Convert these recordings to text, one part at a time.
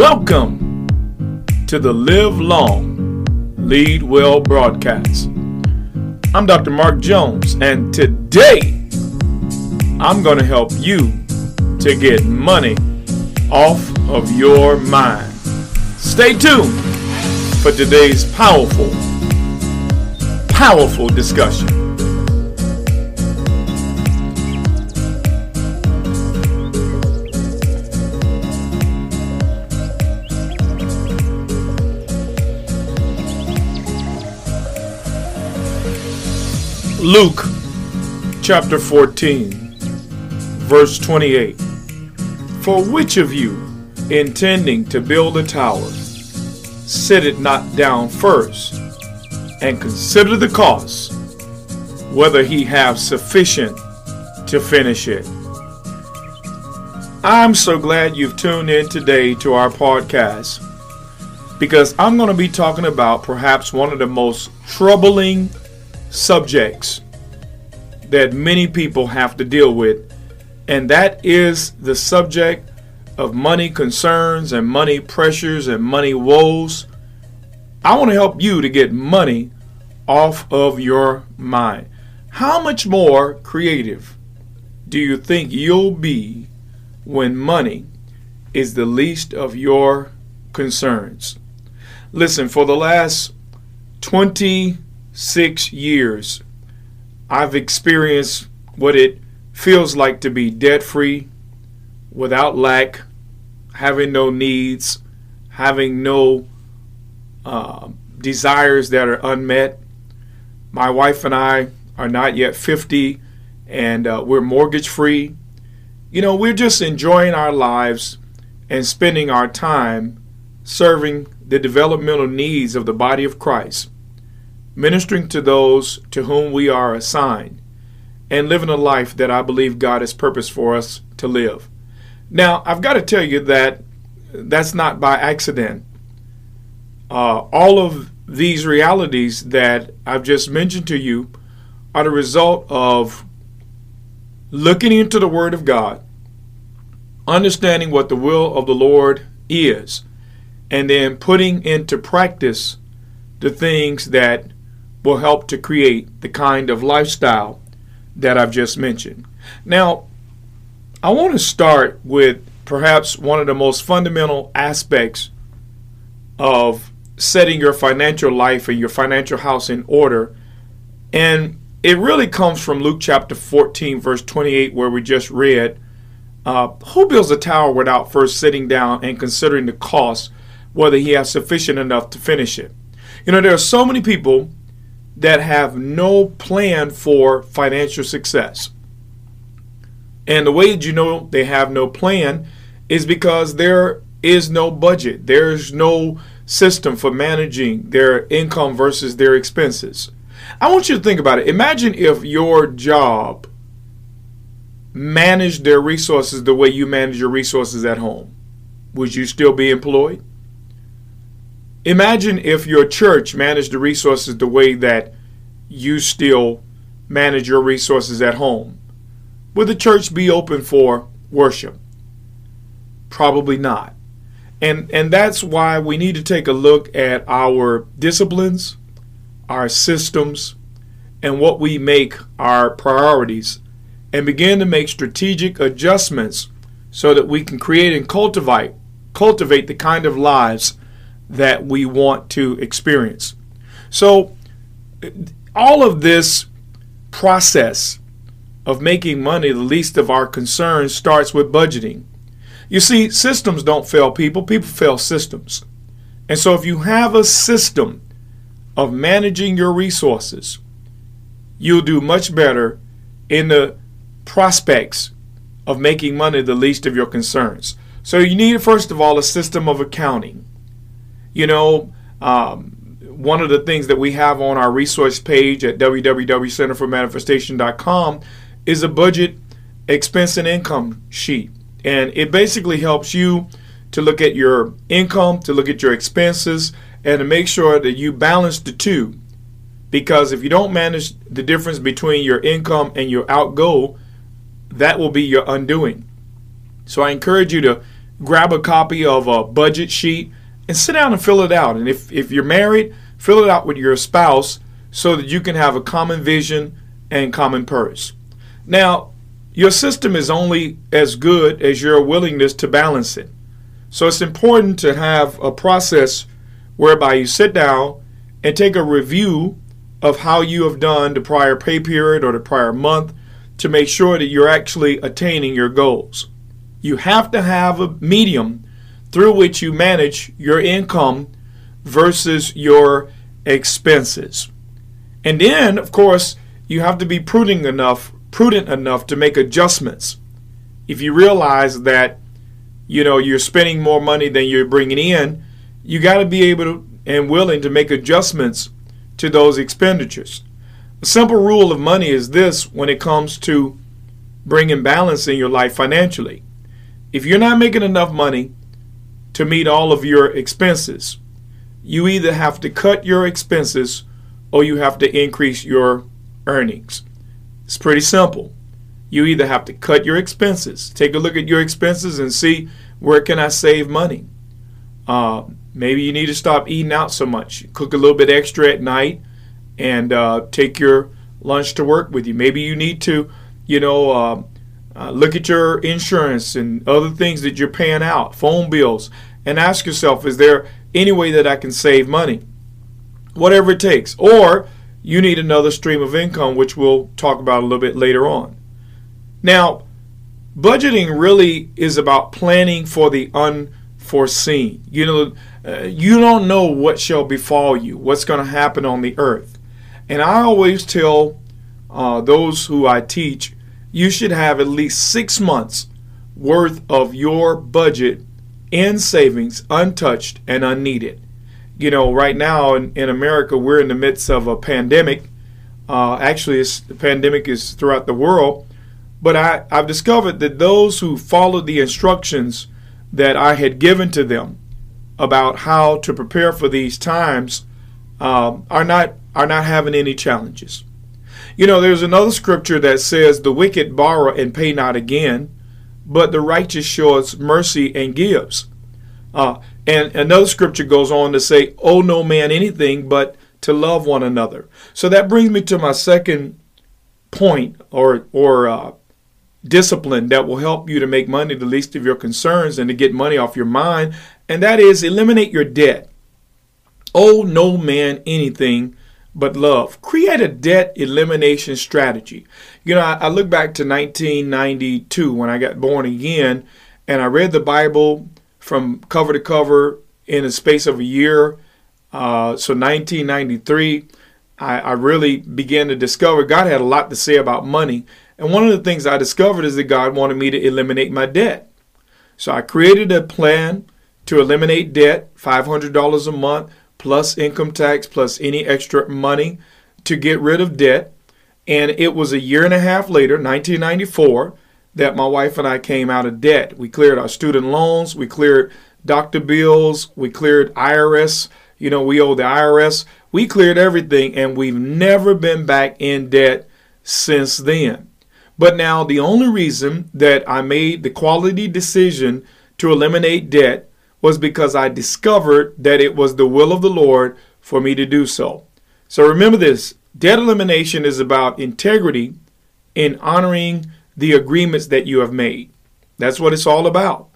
Welcome to the Live Long, Lead Well broadcast. I'm Dr. Mark Jones, and today I'm going to help you to get money off of your mind. Stay tuned for today's powerful, powerful discussion. Luke chapter 14, verse 28. For which of you, intending to build a tower, sit it not down first, and consider the cost, whether he have sufficient to finish it? I'm so glad you've tuned in today to our podcast because I'm going to be talking about perhaps one of the most troubling subjects that many people have to deal with, and that is the subject of money concerns and money pressures and money woes. I want to help you to get money off of your mind. How much more creative do you think you'll be when money is the least of your concerns? Listen, for the last 20 six years, I've experienced what it feels like to be debt free, without lack, having no needs, having no uh, desires that are unmet. My wife and I are not yet 50 and uh, we're mortgage free. You know, we're just enjoying our lives and spending our time serving the developmental needs of the body of Christ ministering to those to whom we are assigned, and living a life that I believe God has purposed for us to live. Now, I've got to tell you that that's not by accident. Uh, all of these realities that I've just mentioned to you are the result of looking into the Word of God, understanding what the will of the Lord is, and then putting into practice the things that will help to create the kind of lifestyle that I've just mentioned. Now, I want to start with perhaps one of the most fundamental aspects of setting your financial life and your financial house in order. And it really comes from Luke chapter 14, verse 28, where we just read uh, Who builds a tower without first sitting down and considering the cost, whether he has sufficient enough to finish it? You know, there are so many people that have no plan for financial success. And the way that you know they have no plan is because there is no budget. There's no system for managing their income versus their expenses. I want you to think about it. Imagine if your job managed their resources the way you manage your resources at home. Would you still be employed? Imagine if your church managed the resources the way that you still manage your resources at home. Would the church be open for worship? Probably not. And and that's why we need to take a look at our disciplines, our systems, and what we make our priorities and begin to make strategic adjustments so that we can create and cultivate cultivate the kind of lives that we want to experience. So, all of this process of making money the least of our concerns starts with budgeting. You see, systems don't fail people, people fail systems. And so, if you have a system of managing your resources, you'll do much better in the prospects of making money the least of your concerns. So, you need, first of all, a system of accounting. You know, um, one of the things that we have on our resource page at www.centerformanifestation.com is a budget expense and income sheet. And it basically helps you to look at your income, to look at your expenses, and to make sure that you balance the two. Because if you don't manage the difference between your income and your outgo, that will be your undoing. So I encourage you to grab a copy of a budget sheet and sit down and fill it out. And if, if you're married, fill it out with your spouse so that you can have a common vision and common purpose. Now, your system is only as good as your willingness to balance it. So it's important to have a process whereby you sit down and take a review of how you have done the prior pay period or the prior month to make sure that you're actually attaining your goals. You have to have a medium through which you manage your income versus your expenses. And then, of course, you have to be prudent enough, prudent enough to make adjustments. If you realize that you know you're spending more money than you're bringing in, you got to be able and willing to make adjustments to those expenditures. A simple rule of money is this when it comes to bringing balance in your life financially. If you're not making enough money to meet all of your expenses, you either have to cut your expenses or you have to increase your earnings. It's pretty simple. You either have to cut your expenses, take a look at your expenses and see where can I save money. Uh, maybe you need to stop eating out so much. Cook a little bit extra at night and uh, take your lunch to work with you. Maybe you need to, you know, uh, uh look at your insurance and other things that you're paying out, phone bills, and ask yourself, is there any way that I can save money? Whatever it takes. Or you need another stream of income, which we'll talk about a little bit later on. Now, budgeting really is about planning for the unforeseen. You know, uh, you don't know what shall befall you, what's going to happen on the earth. And I always tell uh, those who I teach, you should have at least six months worth of your budget in savings untouched and unneeded you know, right now in, in America, we're in the midst of a pandemic. Uh, actually, the pandemic is throughout the world. But I, I've discovered that those who followed the instructions that I had given to them about how to prepare for these times um, are not are not having any challenges. You know, there's another scripture that says, "The wicked borrow and pay not again, but the righteous shows mercy and gives." Uh, and another scripture goes on to say, Owe no man anything but to love one another. So that brings me to my second point or, or uh, discipline that will help you to make money the least of your concerns and to get money off your mind, and that is eliminate your debt. Owe no man anything but love. Create a debt elimination strategy. You know, I, I look back to 1992 when I got born again, and I read the Bible from cover to cover in a space of a year. Uh, so 1993, I, I really began to discover God had a lot to say about money. And one of the things I discovered is that God wanted me to eliminate my debt. So I created a plan to eliminate debt, $500 a month, plus income tax, plus any extra money to get rid of debt. And it was a year and a half later, 1994, that my wife and I came out of debt. We cleared our student loans, we cleared doctor bills, we cleared IRS. You know, we owe the IRS. We cleared everything, and we've never been back in debt since then. But now, the only reason that I made the quality decision to eliminate debt was because I discovered that it was the will of the Lord for me to do so. So remember this debt elimination is about integrity in honoring the agreements that you have made. That's what it's all about.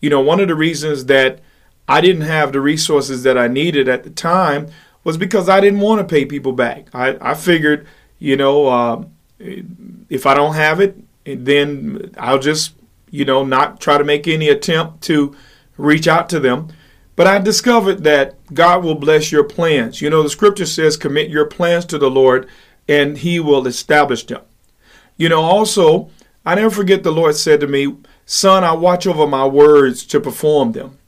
You know, one of the reasons that I didn't have the resources that I needed at the time was because I didn't want to pay people back. I, I figured, you know, uh, if I don't have it, then I'll just, you know, not try to make any attempt to reach out to them. But I discovered that God will bless your plans. You know, the scripture says, commit your plans to the Lord and he will establish them. You know, also, I never forget the Lord said to me, Son, I watch over my words to perform them.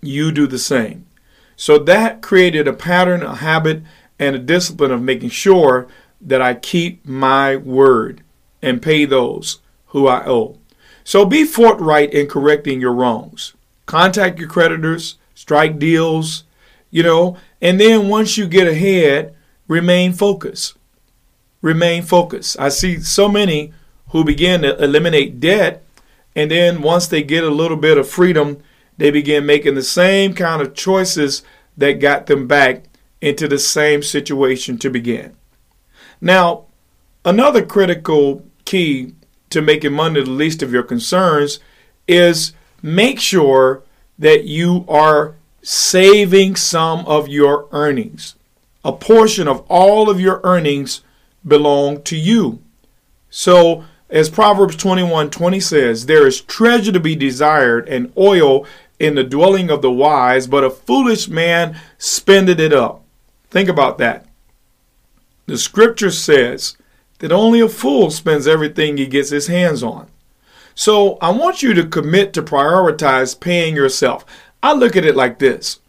You do the same. So that created a pattern, a habit, and a discipline of making sure that I keep my word and pay those who I owe. So be forthright in correcting your wrongs. Contact your creditors, strike deals, you know, and then once you get ahead, remain focused. Remain focused. I see so many who begin to eliminate debt And then once they get a little bit of freedom, they begin making the same kind of choices that got them back into the same situation to begin. Now, another critical key to making money the least of your concerns is make sure that you are saving some of your earnings. A portion of all of your earnings belong to you. So, as Proverbs 21 20 says, there is treasure to be desired and oil in the dwelling of the wise, but a foolish man spendeth it up. Think about that. The scripture says that only a fool spends everything he gets his hands on. So I want you to commit to prioritize paying yourself. I look at it like this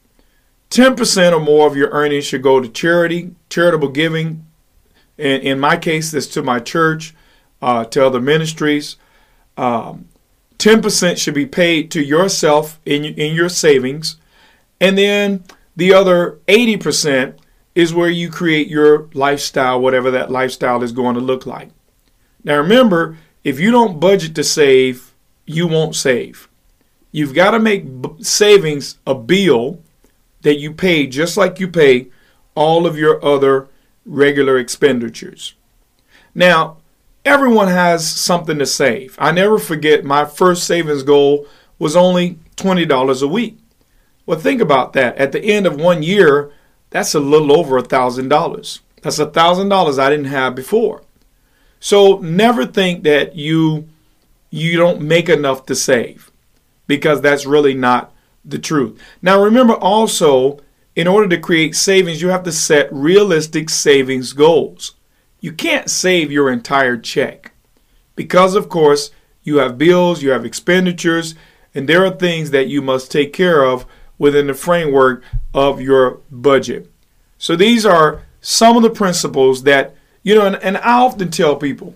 10% or more of your earnings should go to charity, charitable giving. In my case, that's to my church, uh, to other ministries. Um, 10% should be paid to yourself in, in your savings. And then the other 80% is where you create your lifestyle, whatever that lifestyle is going to look like. Now, remember, if you don't budget to save, you won't save. You've got to make savings a bill that you pay just like you pay all of your other regular expenditures. Now, everyone has something to save. I never forget my first savings goal was only $20 a week. Well, think about that. At the end of one year, that's a little over a thousand dollars. That's a thousand dollars I didn't have before. So never think that you you don't make enough to save because that's really not the truth. Now remember also in order to create savings you have to set realistic savings goals. You can't save your entire check because of course you have bills, you have expenditures, and there are things that you must take care of within the framework of your budget. So these are some of the principles that, you know, and, and I often tell people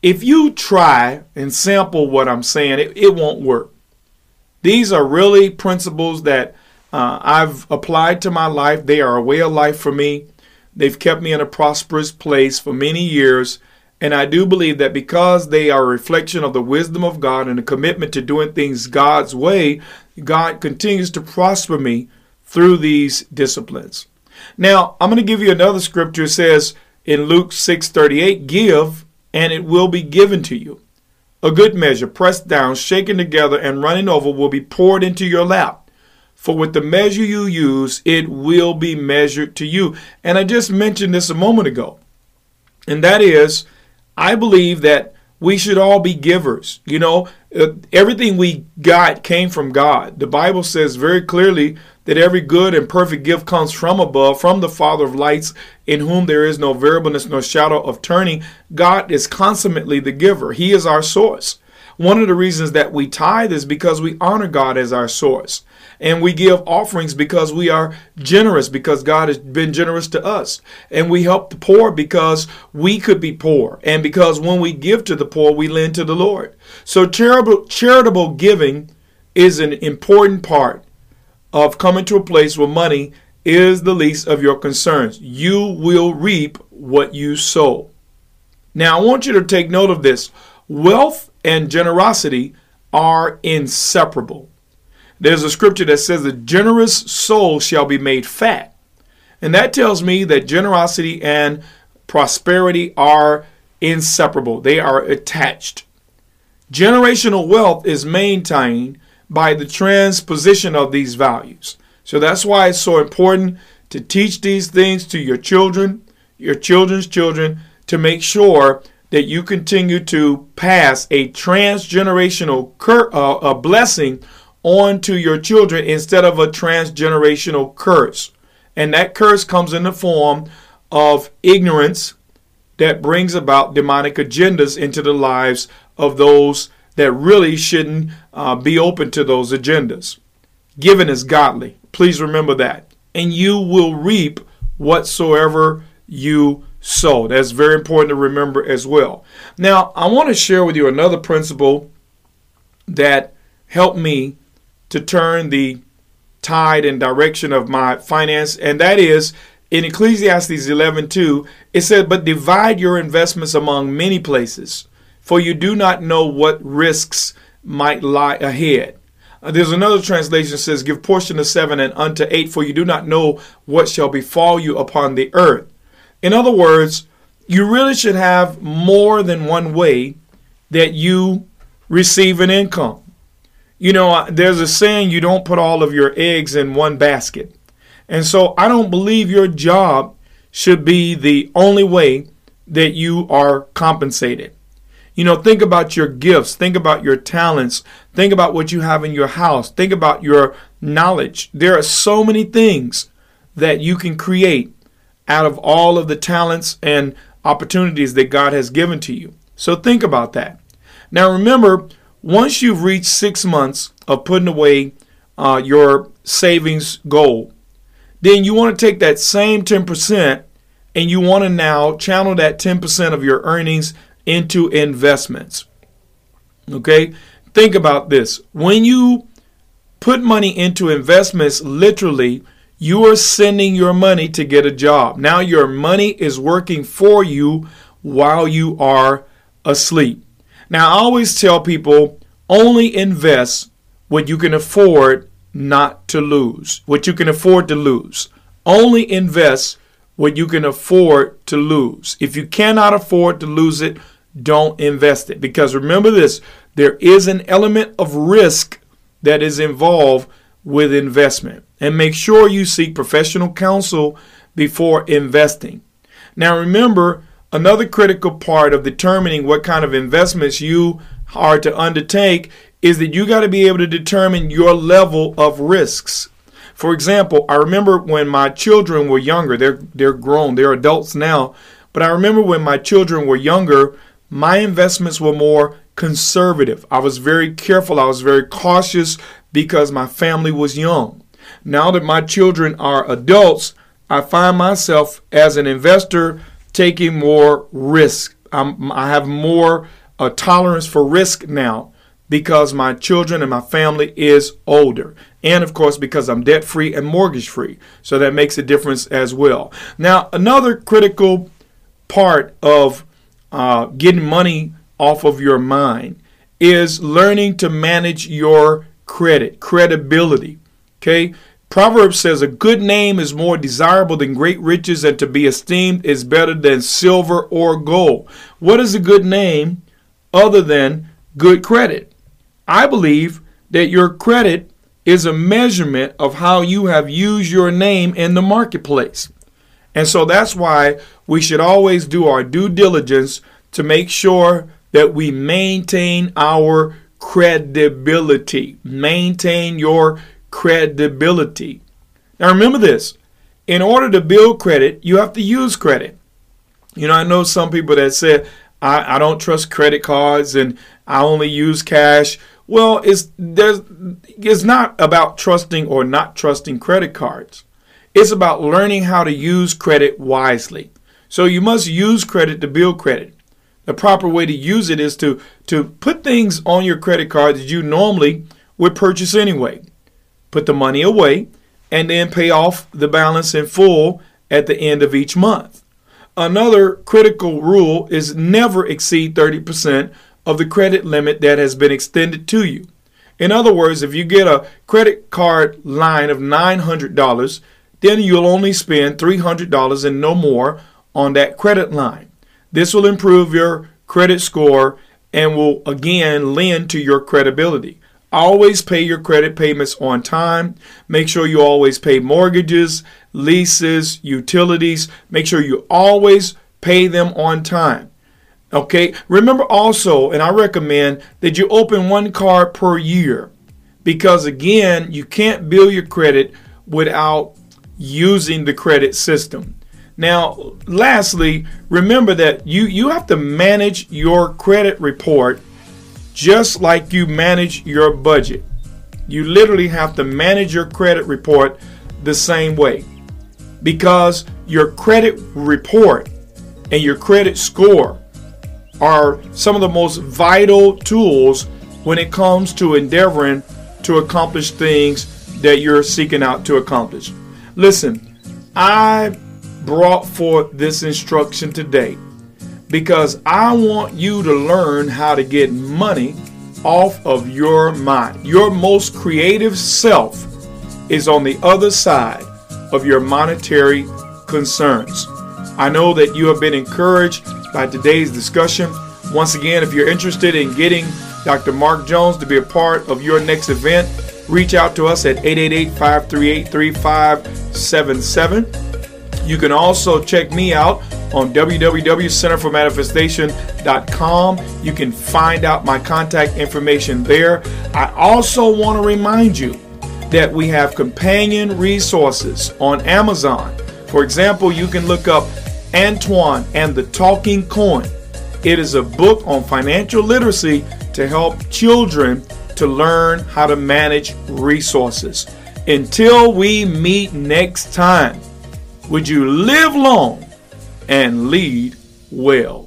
if you try and sample what I'm saying, it, it won't work. These are really principles that uh, I've applied to my life. They are a way of life for me. They've kept me in a prosperous place for many years. And I do believe that because they are a reflection of the wisdom of God and a commitment to doing things God's way, God continues to prosper me through these disciplines. Now, I'm going to give you another scripture. It says in Luke 6:38, "Give, and it will be given to you. A good measure, pressed down, shaken together, and running over, will be poured into your lap. For with the measure you use, it will be measured to you." And I just mentioned this a moment ago. And that is, I believe that we should all be givers. You know, uh, everything we got came from God. The Bible says very clearly that every good and perfect gift comes from above, from the Father of lights, in whom there is no variableness nor shadow of turning. God is consummately the giver, He is our source. One of the reasons that we tithe is because we honor God as our source. And we give offerings because we are generous, because God has been generous to us. And we help the poor because we could be poor. And because when we give to the poor, we lend to the Lord. So charitable, charitable giving is an important part of coming to a place where money is the least of your concerns. You will reap what you sow. Now, I want you to take note of this wealth and generosity are inseparable. There's a scripture that says, The generous soul shall be made fat. And that tells me that generosity and prosperity are inseparable, they are attached. Generational wealth is maintained by the transposition of these values. So that's why it's so important to teach these things to your children, your children's children, to make sure that you continue to pass a transgenerational cur- uh, a blessing on to your children instead of a transgenerational curse. And that curse comes in the form of ignorance that brings about demonic agendas into the lives of those that really shouldn't uh, be open to those agendas. Giving is godly. Please remember that. And you will reap whatsoever you sow. That's very important to remember as well. Now, I want to share with you another principle that helped me to turn the tide and direction of my finance, and that is in Ecclesiastes 11:2, it said, "But divide your investments among many places, for you do not know what risks might lie ahead. Uh, there's another translation that says, Give portion to seven and unto eight, for you do not know what shall befall you upon the earth. In other words, you really should have more than one way that you receive an income. You know, uh, there's a saying you don't put all of your eggs in one basket. And so I don't believe your job should be the only way that you are compensated. You know, think about your gifts, think about your talents, think about what you have in your house, think about your knowledge. There are so many things that you can create out of all of the talents and opportunities that God has given to you. So think about that. Now, remember, once you've reached six months of putting away uh, your savings goal, then you want to take that same 10% and you want to now channel that 10% of your earnings into investments. Okay? Think about this. When you put money into investments, literally, you are sending your money to get a job. Now your money is working for you while you are asleep. Now, I always tell people only invest what you can afford not to lose, what you can afford to lose. Only invest what you can afford to lose. If you cannot afford to lose it, don't invest it. Because remember this there is an element of risk that is involved with investment. And make sure you seek professional counsel before investing. Now, remember, another critical part of determining what kind of investments you are to undertake is that you got to be able to determine your level of risks. For example, I remember when my children were younger, they're they're grown, they're adults now, but I remember when my children were younger, my investments were more conservative. I was very careful, I was very cautious because my family was young. Now that my children are adults, I find myself as an investor taking more risk. I'm, i have more uh, tolerance for risk now because my children and my family is older. And of course, because I'm debt free and mortgage free. So that makes a difference as well. Now, another critical part of uh, getting money off of your mind is learning to manage your credit, credibility. Okay? Proverbs says a good name is more desirable than great riches, and to be esteemed is better than silver or gold. What is a good name other than good credit? I believe that your credit is a measurement of how you have used your name in the marketplace. And so that's why we should always do our due diligence to make sure that we maintain our credibility. Maintain your credibility. Now remember this in order to build credit, you have to use credit. You know, I know some people that said, I, I don't trust credit cards and I only use cash. Well, it's there's it's not about trusting or not trusting credit cards. It's about learning how to use credit wisely. So you must use credit to build credit. The proper way to use it is to to put things on your credit card that you normally would purchase anyway. Put the money away and then pay off the balance in full at the end of each month. Another critical rule is never exceed 30% of the credit limit that has been extended to you. In other words, if you get a credit card line of $900, then you'll only spend $300 and no more on that credit line. This will improve your credit score and will again lend to your credibility. Always pay your credit payments on time. Make sure you always pay mortgages, leases, utilities. Make sure you always pay them on time. Okay, remember also, and I recommend that you open one card per year because, again, you can't build your credit without using the credit system. Now, lastly, remember that you, you have to manage your credit report just like you manage your budget. You literally have to manage your credit report the same way because your credit report and your credit score are some of the most vital tools when it comes to endeavoring to accomplish things that you're seeking out to accomplish. Listen, I brought forth this instruction today because I want you to learn how to get money off of your mind. Your most creative self is on the other side of your monetary concerns. I know that you have been encouraged by today's discussion. Once again, if you're interested in getting Dr. Mark Jones to be a part of your next event, reach out to us at 888 538 3577. You can also check me out on www.centerformanifestation.com. You can find out my contact information there. I also want to remind you that we have companion resources on Amazon. For example, you can look up Antoine and the Talking Coin. It is a book on financial literacy to help children to learn how to manage resources. Until we meet next time, would you live long and lead well?